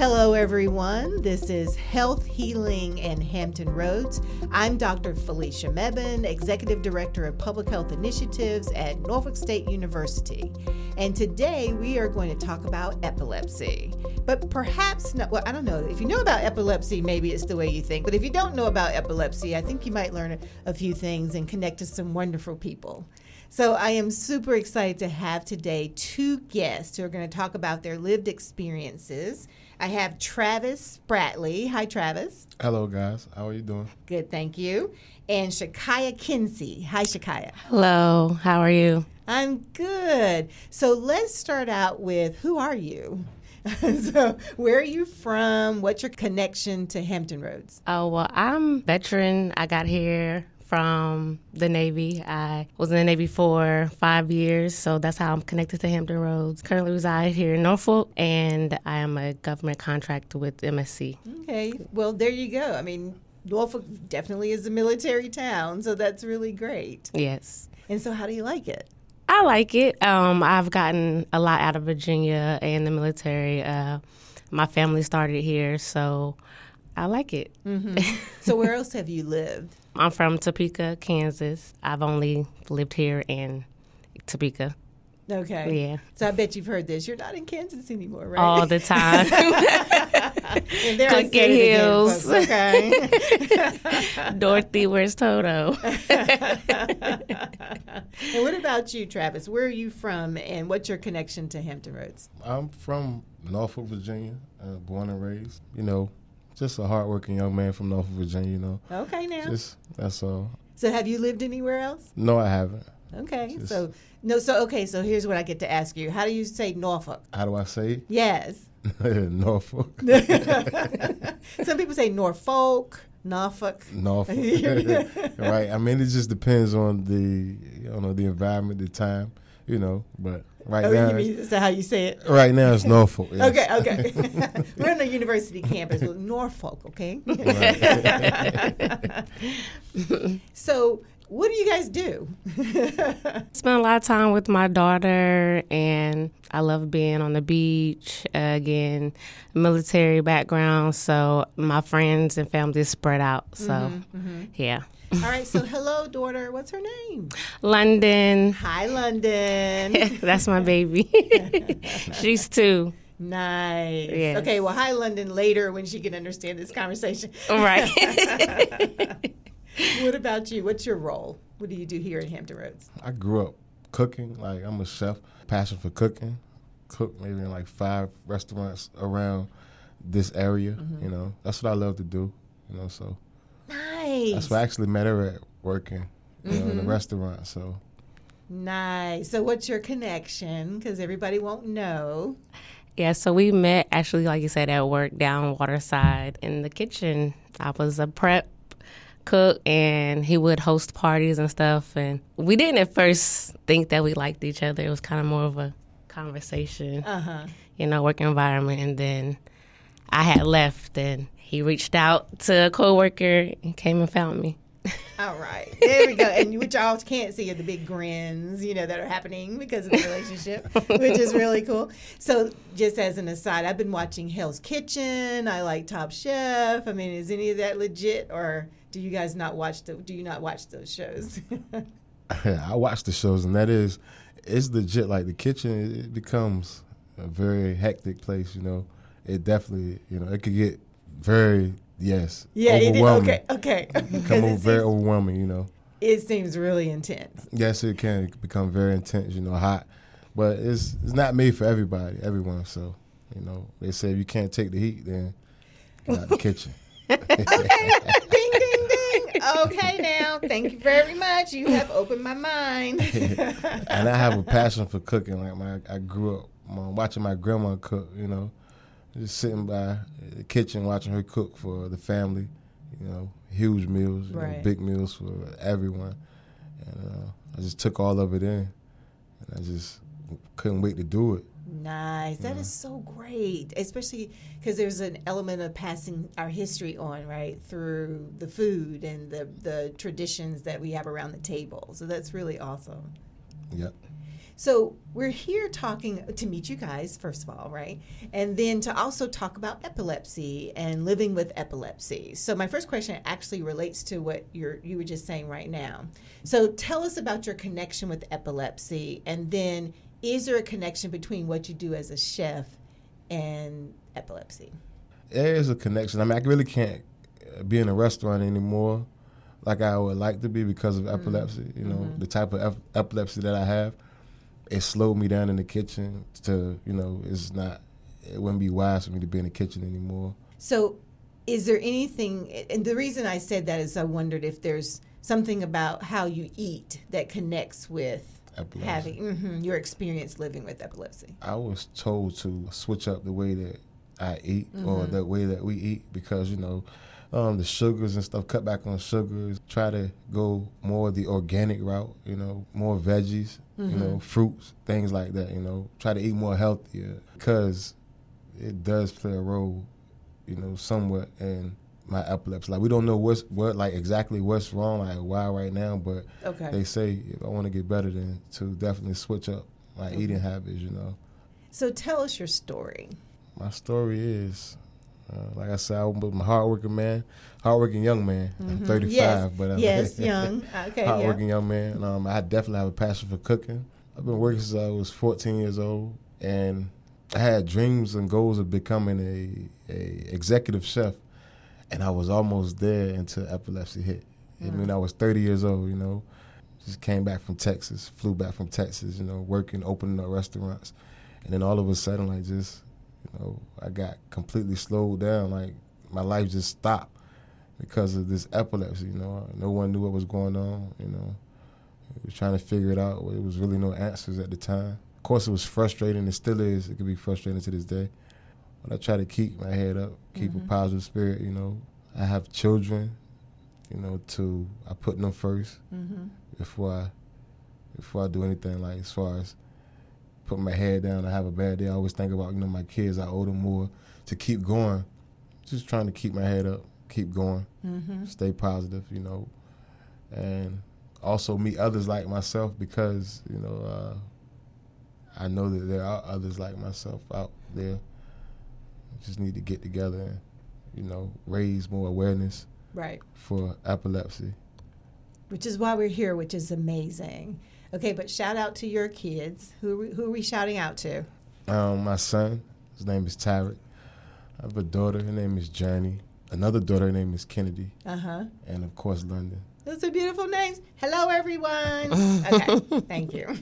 Hello, everyone. This is Health, Healing, and Hampton Roads. I'm Dr. Felicia Mebane, Executive Director of Public Health Initiatives at Norfolk State University. And today we are going to talk about epilepsy. But perhaps not, well, I don't know. If you know about epilepsy, maybe it's the way you think. But if you don't know about epilepsy, I think you might learn a, a few things and connect to some wonderful people. So I am super excited to have today two guests who are going to talk about their lived experiences. I have Travis Spratley. Hi, Travis. Hello, guys. How are you doing? Good, thank you. And Shakaya Kinsey. Hi, Shakaya. Hello. How are you? I'm good. So let's start out with who are you? so, where are you from? What's your connection to Hampton Roads? Oh, well, I'm veteran. I got here from the Navy. I was in the Navy for five years, so that's how I'm connected to Hampton Roads. Currently reside here in Norfolk, and I am a government contractor with MSC. Okay, well, there you go. I mean, Norfolk definitely is a military town, so that's really great. Yes. And so, how do you like it? I like it. Um, I've gotten a lot out of Virginia and the military. Uh, my family started here, so I like it. Mm-hmm. so, where else have you lived? I'm from Topeka, Kansas. I've only lived here in Topeka. Okay. Yeah. So I bet you've heard this. You're not in Kansas anymore, right? All the time. and there Click your. Again, okay. Dorothy, where's Toto? and what about you, Travis? Where are you from, and what's your connection to Hampton Roads? I'm from Norfolk, Virginia, uh, born and raised. You know, just a hardworking young man from Norfolk, Virginia. You know. Okay, now. Just that's all. So, have you lived anywhere else? No, I haven't. Okay, just, so no, so okay, so here's what I get to ask you: How do you say Norfolk? How do I say it? Yes. Norfolk. Some people say Norfolk. Norfolk. Norfolk. right. I mean, it just depends on the you know the environment, the time, you know. But right oh, now, you mean, is that how you say it? Right now, it's Norfolk. Yes. okay, okay. We're on a university campus with Norfolk. Okay. so, what do you guys do? Spend a lot of time with my daughter, and I love being on the beach. Uh, again, military background, so my friends and family is spread out. So, mm-hmm, mm-hmm. yeah. All right, so hello, daughter. What's her name? London. Hi, London. That's my baby. She's two. Nice. Yes. Okay, well, hi, London, later when she can understand this conversation. Right. what about you? What's your role? What do you do here in Hampton Roads? I grew up cooking. Like I'm a chef. Passion for cooking. Cook maybe in like five restaurants around this area. Mm-hmm. You know, that's what I love to do. You know, so nice. That's what I actually met her at working. You mm-hmm. know, in the mm-hmm. restaurant. So nice. So what's your connection? Because everybody won't know. Yeah, so we met actually, like you said, at work down Waterside in the kitchen. I was a prep cook and he would host parties and stuff. And we didn't at first think that we liked each other. It was kind of more of a conversation, uh-huh. you know, work environment. And then I had left and he reached out to a coworker and came and found me. All right. There we go. And what y'all can't see are the big grins, you know, that are happening because of the relationship, which is really cool. So, just as an aside, I've been watching Hell's Kitchen. I like Top Chef. I mean, is any of that legit or do you guys not watch the do you not watch those shows? I watch the shows and that is it's legit like the kitchen it becomes a very hectic place, you know. It definitely, you know, it could get very Yes. Yeah. Overwhelming. It, okay. Okay. Become very overwhelming. You know. It seems really intense. Yes, it can become very intense. You know, hot, but it's it's not made for everybody, everyone. So you know, they say if you can't take the heat, then get out the kitchen. okay. Okay, now thank you very much. You have opened my mind. and I have a passion for cooking. Like my, I grew up watching my grandma cook. You know just sitting by the kitchen watching her cook for the family. You know, huge meals, right. know, big meals for everyone. And uh, I just took all of it in, and I just couldn't wait to do it. Nice. That yeah. is so great, especially because there's an element of passing our history on, right, through the food and the the traditions that we have around the table. So that's really awesome. Yep. So we're here talking to meet you guys, first of all, right? And then to also talk about epilepsy and living with epilepsy. So my first question actually relates to what you're you were just saying right now. So tell us about your connection with epilepsy, and then is there a connection between what you do as a chef and epilepsy? There is a connection. I mean, I really can't be in a restaurant anymore like I would like to be because of epilepsy. You know, Mhm. the type of ep- epilepsy that I have, it slowed me down in the kitchen. To you know, it's not. It wouldn't be wise for me to be in the kitchen anymore. So, is there anything, and the reason I said that is I wondered if there's something about how you eat that connects with Epilepsy. having mhm, your experience living with epilepsy. I was told to switch up the way that I eat or Mhm. the way that we eat because you know um, the sugars and stuff. Cut back on sugars. Try to go more the organic route. You know, more veggies. You know, fruits, things like that. You know, try to eat more healthier because it does play a role. You know, somewhat in my epilepsy. Like we don't know what's what like exactly what's wrong, like why right now, but Okay. they say if I want to get better, then to definitely switch up my eating habits. You know. So, tell us your story. My story is, uh, like I said, I'm a hardworking man, hardworking young man. I'm 35, Mm-hmm. Yes. but I'm yes, young. Okay, yeah. hardworking young man. Um, I definitely have a passion for cooking. I've been working since I was 14 years old, and I had dreams and goals of becoming a, a executive chef, and I was almost there until epilepsy hit. I mean, I was 30 years old, you know. Just came back from Texas, flew back from Texas, you know, working, opening up restaurants, and then all of a sudden, like just, you know, I got completely slowed down. Like my life just stopped because of this epilepsy. You know, no one knew what was going on. You know, was trying to figure it out. There was really no answers at the time. Of course, it was frustrating. It still is. It can be frustrating to this day. But I try to keep my head up, keep a positive spirit. You know, I have children. You know, to I put them first Mm-hmm. before I before I do anything like as far as put my head down. I have a bad day. I always think about you know my kids. I owe them more to keep going. Just trying to keep my head up, keep going, Mm-hmm. stay positive. You know, and also meet others like myself because you know uh, I know that there are others like myself out there. Just need to get together and you know raise more awareness Right. for epilepsy. Which is why we're here, which is amazing. Okay, but shout out to your kids. Who, are we- who are we shouting out to? Um, my son, his name is Tarek. I have a daughter, her name is Journey. Another daughter, her name is Kennedy. Uh huh. And of course, London. Those are beautiful names. Hello, everyone. Okay, thank you.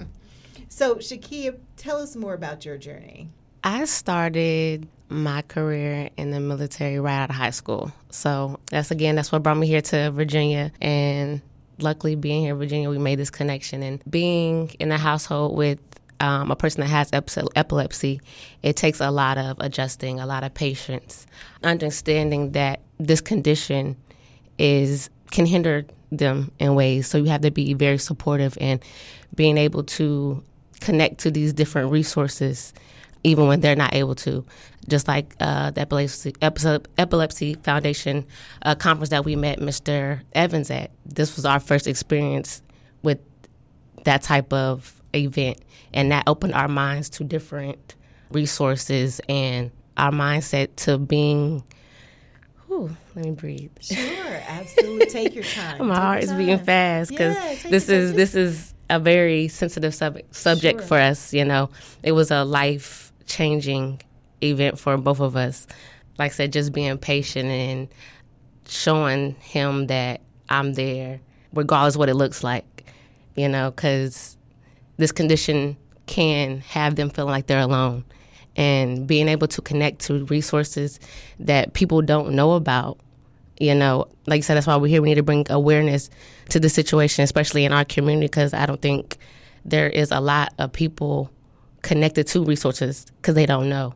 so, Shakia, tell us more about your journey. I started my career in the military right out of high school. So that's again, that's what brought me here to Virginia. And luckily, being here in Virginia, we made this connection. And being in a household with um, a person that has epilepsy, it takes a lot of adjusting, a lot of patience, understanding that this condition is can hinder them in ways. So you have to be very supportive and being able to connect to these different resources even when they're not able to. Just like uh, the Epilepsy, Epilepsy Foundation uh, conference that we met Mr. Evans at. This was our first experience with that type of event, and that opened our minds to different resources and our mindset to being. Whew, let me breathe. Sure, absolutely. Take your time. My Take heart is beating fast because Yeah, this is this is a very sensitive sub- subject Sure. for us. You know, it was a life changing event for both of us. Like I said, just being patient and showing him that I'm there, regardless what it looks like. You know, because this condition can have them feeling like they're alone, and being able to connect to resources that people don't know about you know, like you said, that's why we're here. We need to bring awareness to the situation, especially in our community, because I don't think there is a lot of people connected to resources because they don't know.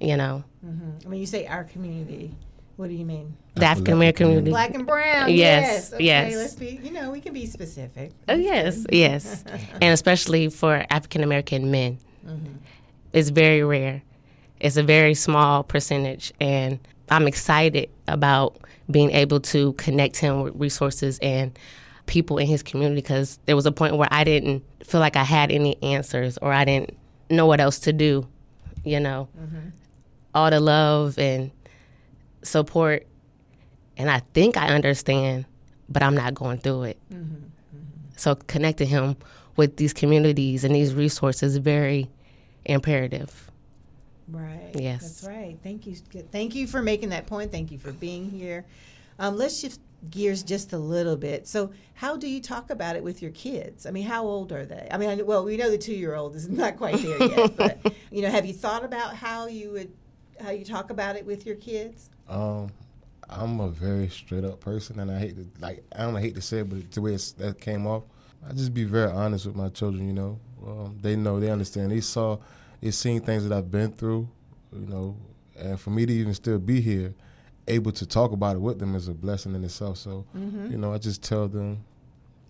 You know, mm-hmm. When you say our community, what do you mean? the African American community. Black and brown. Yes, Yes. Okay, yes. Let's be. You know, we can be specific. Oh, yes, yes. and especially for African American men. Mm-hmm. It's very rare. It's a very small percentage. And I'm excited about being able to connect him with resources and people in his community because there was a point where I didn't feel like I had any answers or I didn't know what else to do. You know, mm-hmm. all the love and support, and I think I understand, but I'm not going through it. Mm-hmm. Mm-hmm. So connecting him with these communities and these resources is very imperative. Right. Yes. That's right. Thank you. Thank you for making that point. Thank you for being here. Um, let's shift gears just a little bit. So, how do you talk about it with your kids? I mean, how old are they? I mean, well, we know the two-year-old is not quite there yet, but you know, have you thought about how you would how you talk about it with your kids? Um, I'm a very straight up person, and I hate to like I don't hate to say it, but the way that came off, I just be very honest with my children. You know, um, they know, they understand. They saw, they seen things that I've been through. You know, and for me to even still be here, able to talk about it with them is a blessing in itself. So, mm-hmm. you know, I just tell them,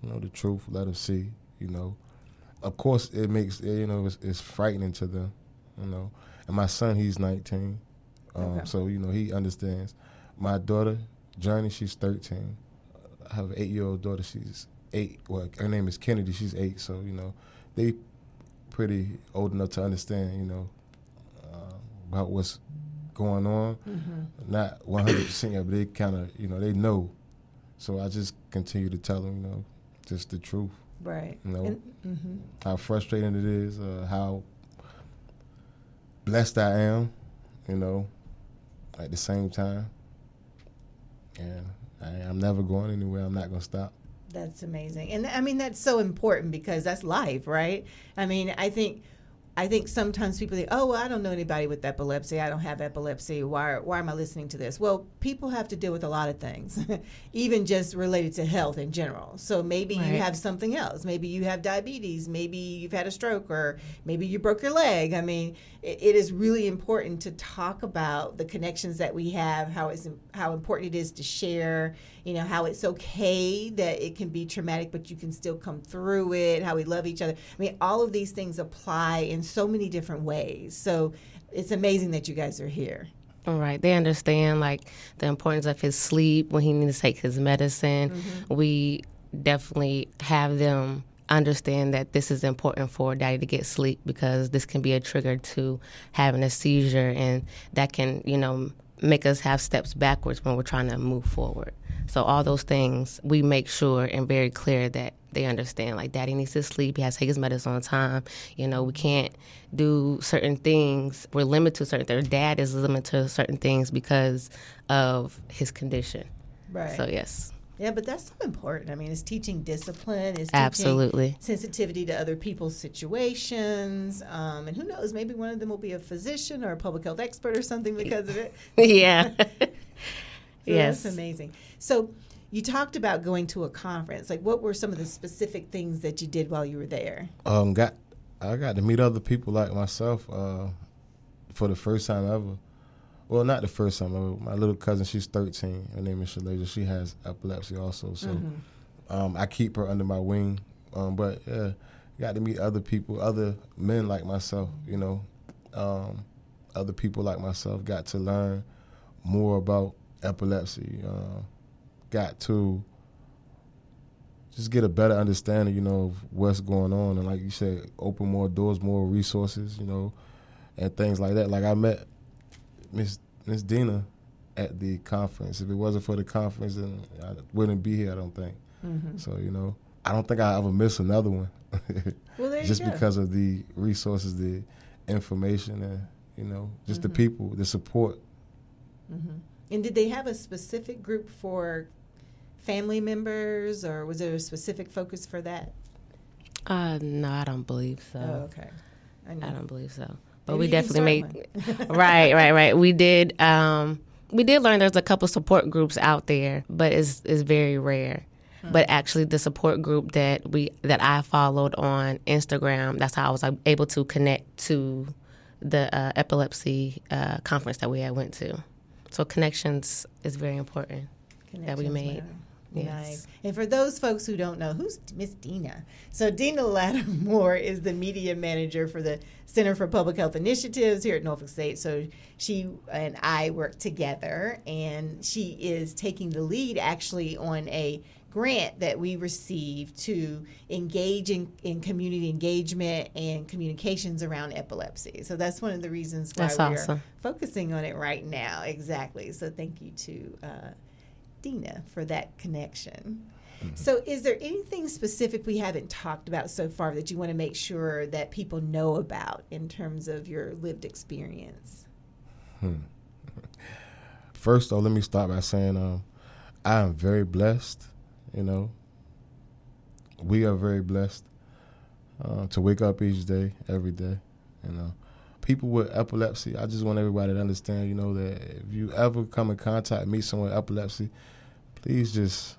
you know, the truth, let them see. You know, of course, it makes you know it's, it's frightening to them. You know, and my son, he's 19, um, okay. so you know he understands. My daughter, Journey, she's 13. I have an eight-year-old daughter. She's eight. Well, her name is Kennedy. She's eight. So you know, they pretty old enough to understand. You know, uh, about what's going on. Mm-hmm. Not 100 percent yet, but they kind of you know they know. So I just continue to tell them, you know, just the truth. Right. You know and, mm-hmm. how frustrating it is, uh, how blessed I am. You know, at the same time, and I, I'm never going anywhere. I'm not gonna stop. That's amazing. And I mean, that's so important because that's life, right? I mean, I think I think sometimes people think, oh, well, I don't know anybody with epilepsy. I don't have epilepsy. Why, why am I listening to this? Well, people have to deal with a lot of things, even just related to health in general. So maybe right. you have something else. Maybe you have diabetes. Maybe you've had a stroke, or maybe you broke your leg. I mean, it, it is really important to talk about the connections that we have, how it's how important it is to share. You know, how it's okay that it can be traumatic, but you can still come through it. How we love each other. I mean, all of these things apply in so many different ways. So it's amazing that you guys are here. All right. They understand like the importance of his sleep when he needs to take his medicine. Mm-hmm. We definitely have them understand that this is important for daddy to get sleep because this can be a trigger to having a seizure and that can, you know, make us have steps backwards when we're trying to move forward. So all those things we make sure and very clear that they understand like daddy needs to sleep he has to take his medicine on time you know we can't do certain things we're limited to certain their dad is limited to certain things because of his condition right so yes yeah, but that's so important. I mean, it's teaching discipline, it's absolutely sensitivity to other people's situations, um, and who knows, maybe one of them will be a physician or a public health expert or something because of it. yeah. so yes, that's amazing. So, you talked about going to a conference. Like, what were some of the specific things that you did while you were there? Um, got I got to meet other people like myself uh, for the first time ever. Well, not the first time. My little cousin, she's 13. Her name is Shalaja. She has epilepsy also. So mm-hmm. um, I keep her under my wing. Um, but yeah, got to meet other people, other men like myself, you know. Um, other people like myself got to learn more about epilepsy. Uh, got to just get a better understanding, you know, of what's going on. And like you said, open more doors, more resources, you know, and things like that. Like I met Miss Miss Dina at the conference. If it wasn't for the conference, then I wouldn't be here. I don't think. Mm-hmm. So you know, I don't think I ever miss another one. well, just because of the resources, the information, and you know, just mm-hmm. the people, the support. Mm-hmm. And did they have a specific group for family members, or was there a specific focus for that? Uh, no, I don't believe so. Oh, okay. I, I don't believe so but Maybe we definitely made right, right, right. We did. Um, we did learn there's a couple support groups out there, but it's it's very rare. Hmm. But actually, the support group that we that I followed on Instagram, that's how I was able to connect to the uh, epilepsy uh, conference that we had went to. So connections is very important that we made. Yes. Nice. And for those folks who don't know, who's Miss Dina? So Dina Lattimore is the media manager for the Center for Public Health Initiatives here at Norfolk State. So she and I work together, and she is taking the lead actually on a grant that we received to engage in, in community engagement and communications around epilepsy. So that's one of the reasons why That's we're awesome. focusing on it right now. Exactly. So thank you to uh, Dina for that connection. So, is there anything specific we haven't talked about so far that you want to make sure that people know about in terms of your lived experience? First, though, let me start by saying um, I am very blessed. You know, we are very blessed uh, to wake up each day, every day. You know, people with epilepsy. I just want everybody to understand. You know that if you ever come in contact, meet someone with epilepsy, please just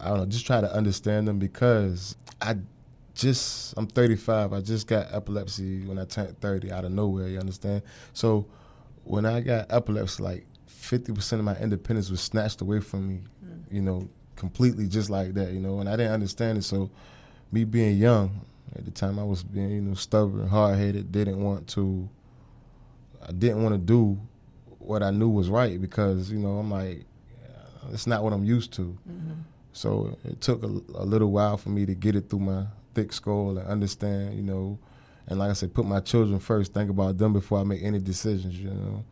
I don't know, just try to understand them because I just I'm 35. I just got epilepsy when I turned 30 out of nowhere. You understand? So when I got epilepsy, like 50% of my independence was snatched away from me. Mm. You know, completely just like that. You know, and I didn't understand it. So me being young at the time, I was being you know stubborn, hard headed, didn't want to. I didn't want to do what I knew was right because you know I'm like, uh, it's not what I'm used to. So it took a, a little while for me to get it through my thick skull and understand, you know, and like I said, put my children first. Think about them before I make any decisions, you know.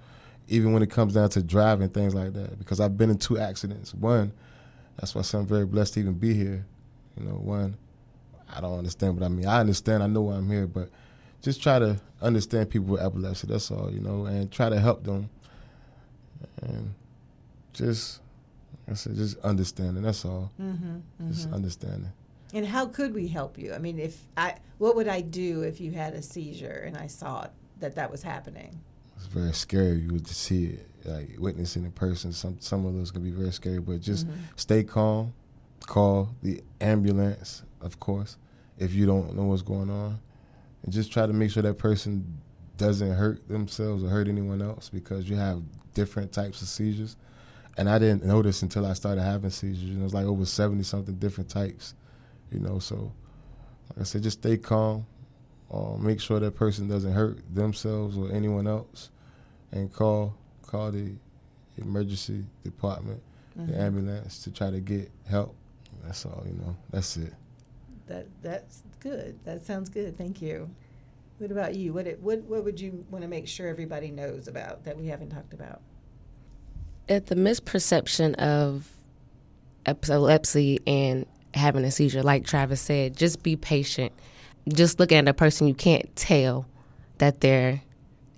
Even when it comes down to driving things like that, because I've been in two accidents. One, that's why I'm very blessed to even be here. You know, one, I don't understand what I mean. I understand. I know why I'm here, but just try to understand people with epilepsy. That's all, you know, and try to help them. And just, like I said, just understanding. That's all. Mm-hmm, Just understanding. And how could we help you? I mean, if I, what would I do if you had a seizure and I saw that that was happening? It's very scary you to see it, like witnessing in person. Some some of those can be very scary, but just stay calm. Call the ambulance, of course, if you don't know what's going on, and just try to make sure that person doesn't hurt themselves or hurt anyone else because you have different types of seizures. And I didn't notice until I started having seizures. You know, was like over seventy something different types. You know, so like I said, just stay calm. Uh, make sure that person doesn't hurt themselves or anyone else, and call call the emergency department, the ambulance to try to get help. That's all. You know, that's it. That that's good. That sounds good. Thank you. What about you? What it, what what would you want to make sure everybody knows about that we haven't talked about? At the misperception of epilepsy and having a seizure, like Travis said, just be patient. Just look at a person, you can't tell that they're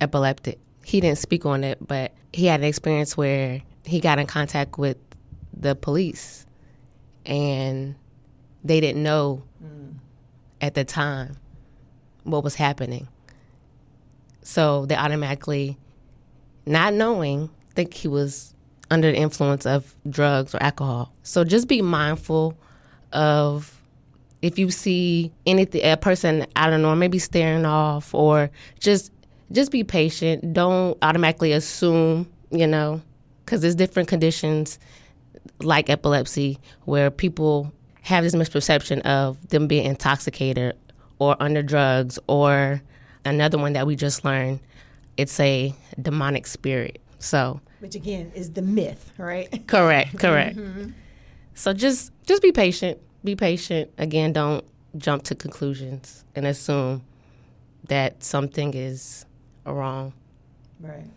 epileptic. He didn't speak on it, but he had an experience where he got in contact with the police and they didn't know mm. at the time what was happening. So they automatically, not knowing, think he was under the influence of drugs or alcohol. So just be mindful of if you see anything, a person I don't know, maybe staring off, or just just be patient. Don't automatically assume, you know, because there's different conditions like epilepsy where people have this misperception of them being intoxicated or under drugs or another one that we just learned it's a demonic spirit. So Which again is the myth, right? correct correct. Mm-hmm. So just just be patient. Be patient. Again don't jump to conclusions and assume that something is wrong. Right.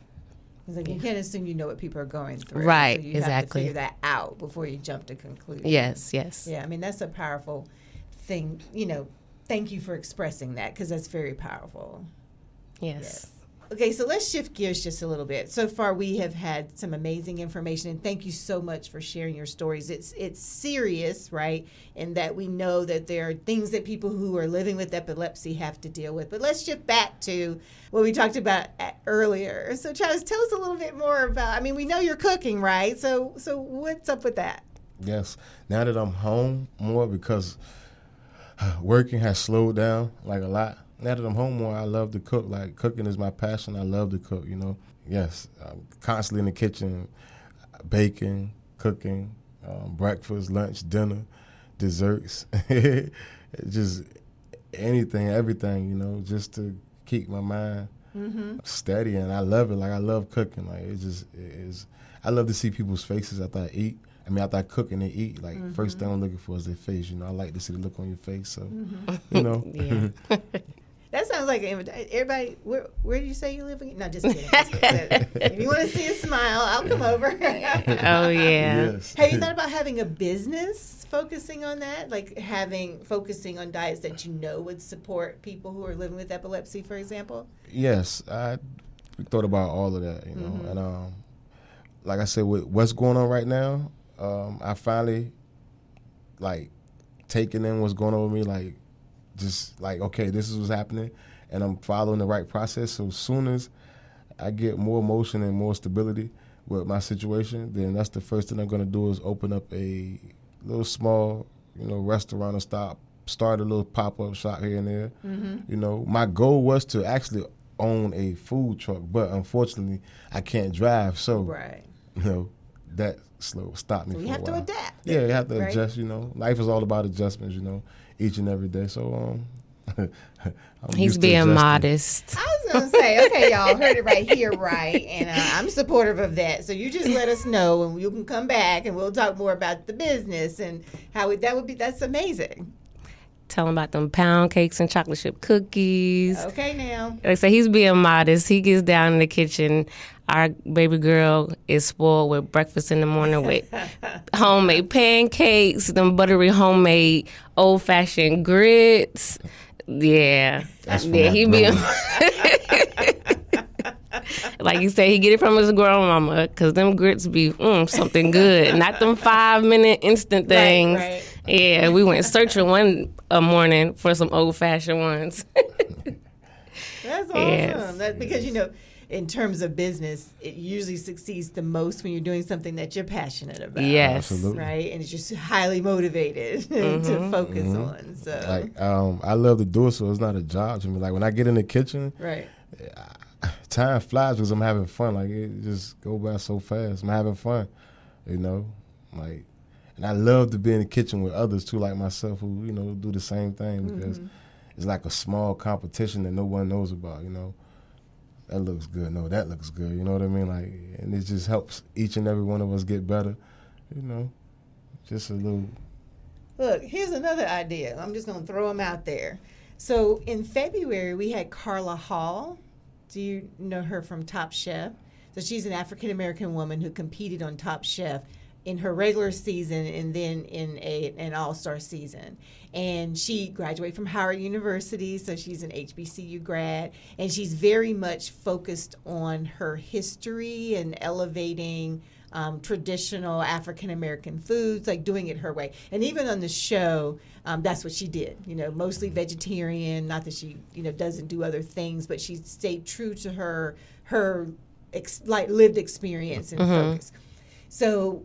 It's like you can't assume you know what people are going through. Right, So you exactly. Have to figure that out before you jump to conclusions. yes yes Yeah, I mean that's a powerful thing. You know, thank you for expressing that because that's very powerful. yes Okay, so let's shift gears just a little bit. So far, we have had some amazing information, and thank you so much for sharing your stories. It's it's serious, right? And that we know that there are things that people who are living with epilepsy have to deal with. But let's shift back to what we talked about a- earlier. So, Travis, tell us a little bit more about. I mean, we know you're cooking, right? So, so what's up with that? Yes. Now that I'm home more because uh, working has slowed down like a lot. Now that I'm home more, I love to cook. Like cooking is my passion. I love to cook. You know. Yes, I'm constantly in the kitchen, baking, cooking. um, breakfast, lunch, dinner, desserts, just anything, everything, you know, just to keep my mind mm-hmm. steady. And I love it. Like I love cooking. Like it just it is. I love to see people's faces after I eat. I mean, after I cook and they eat, like mm-hmm. first thing I'm looking for is their face. You know, I like to see the look on your face. So, mm-hmm. you know. That sounds like an invitation. Everybody, where where do you say you live again? No, just kidding. Just kidding. if you want to see a smile, I'll come over. oh yeah. Yes. Have you thought about having a business focusing on that, like having focusing on diets that you know would support people who are living with epilepsy, for example? Yes, I thought about all of that. You know, mm-hmm. and um, like I said, with what's going on right now, um, I finally like taking in what's going on with me, like just like okay, this is what's happening, and I'm following the right process. So as soon as I get more motion and more stability with my situation, then that's the first thing I'm gonna do is open up a little small, you know, restaurant or stop, start a little pop up shop here and there. Mm-hmm. You know, my goal was to actually own a food truck, but unfortunately, I can't drive, so right. you know that slow stopped me. So you have to adapt. Yeah, you have to right? adjust. You know, life is all about adjustments. You know, each and every day. So um, he's being modest. I was gonna say, okay, y'all heard it right here, right? And uh, I'm supportive of that. So you just let us know, and you can come back, and we'll talk more about the business and how it, that would be. That's amazing. Tell him about them pound cakes and chocolate chip cookies. Okay, now. Like I said, he's being modest. He gets down in the kitchen. Our baby girl is spoiled with breakfast in the morning with homemade pancakes, them buttery homemade old fashioned grits. Yeah, yeah, he be like you say, he get it from his grandmama because them grits be mm, something good, not them five minute instant things. Right, right. Yeah, we went searching one a morning for some old fashioned ones. That's awesome. Yes. That, because you know in terms of business, it usually succeeds the most when you're doing something that you're passionate about. Yes, Absolutely. right, and it's just highly motivated mm-hmm. to focus mm-hmm. on. So, like, um, I love to do it, so it's not a job to me. Like when I get in the kitchen, right, I, time flies because I'm having fun. Like it just go by so fast. I'm having fun, you know, like. And I love to be in the kitchen with others too, like myself, who you know do the same thing because mm-hmm. it's like a small competition that no one knows about. You know, that looks good. No, that looks good. You know what I mean? Like, and it just helps each and every one of us get better. You know, just a little. Look, here's another idea. I'm just gonna throw them out there. So in February we had Carla Hall. Do you know her from Top Chef? So she's an African American woman who competed on Top Chef in her regular season and then in a, an all star season. And she graduated from Howard University, so she's an HBCU grad. And she's very much focused on her history and elevating. Um, traditional African American foods, like doing it her way. And even on the show, um, that's what she did. You know, mostly vegetarian. Not that she, you know, doesn't do other things, but she stayed true to her her ex- like lived experience and mm-hmm. focus. So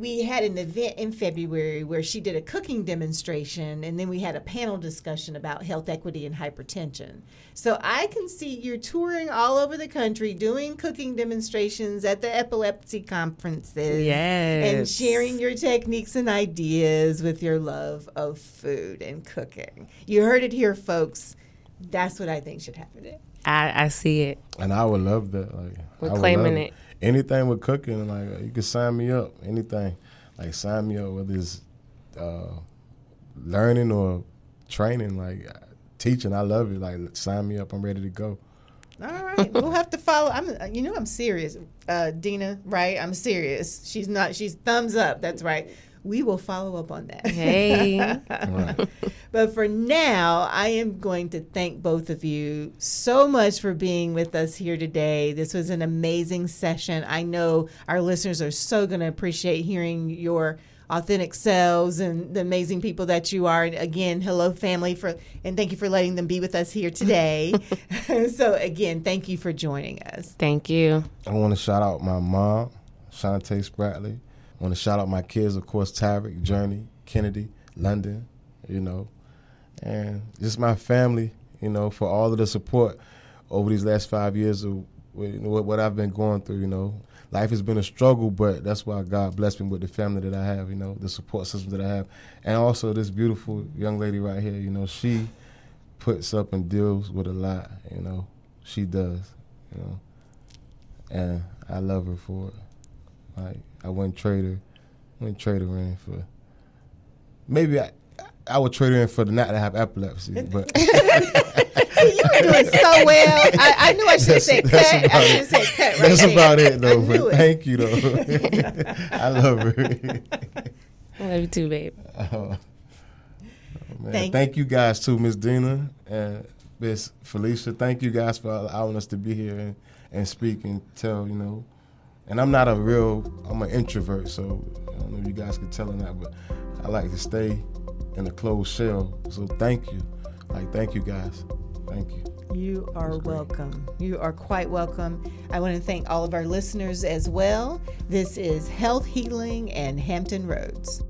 we had an event in February where she did a cooking demonstration, and then we had a panel discussion about health equity and hypertension. So I can see you're touring all over the country doing cooking demonstrations at the epilepsy conferences. Yes. And sharing your techniques and ideas with your love of food and cooking. You heard it here, folks. That's what I think should happen. I, I see it. And I would love that. Like, We're claiming it anything with cooking, like you can sign me up. Anything, like sign me up whether it's uh, learning or training, like teaching. I love it. Like sign me up. I'm ready to go. All right, we'll have to follow. I'm, you know, I'm serious, uh, Dina. Right? I'm serious. She's not. She's thumbs up. That's right we will follow up on that. Hey. But for now, I am going to thank both of you so much for being with us here today. This was an amazing session. I know our listeners are so going to appreciate hearing your authentic selves and the amazing people that you are. And again, hello family for and thank you for letting them be with us here today. so again, thank you for joining us. Thank you. I want to shout out my mom, Shantae Spratley I want to shout out my kids, of course, Tyrick, Journey, Kennedy, London, you know, and just my family, you know, for all of the support over these last five years of what, what I've been going through, you know. life has been a struggle, but that's why God blessed me with the family that I have. You know, the support system that I have, and also this beautiful young lady right here. You know, she puts up and deals with a lot. You know, she does. You know, and I love her for it. Like I wouldn't trade her, wouldn't trade her in for. Maybe I, I would trade her in for the not to have epilepsy, but. you were doing so well. I, I knew I should have said cut. I should have said cut right That's there. about it, though. I knew But it. thank you, though. I love her. Love you too, babe. Oh, oh, man. Thank- Thank, you guys too, Miss Dina and Miss Felicia. Thank you guys for allowing us to be here and, and speak and tell, you know. And I'm not a real, I'm an introvert, so I don't know if you guys can tell in that, but I like to stay in a closed shell. So thank you. Like, thank you guys. Thank you. You are welcome. You are quite welcome. I want to thank all of our listeners as well. This is Health Healing and Hampton Roads.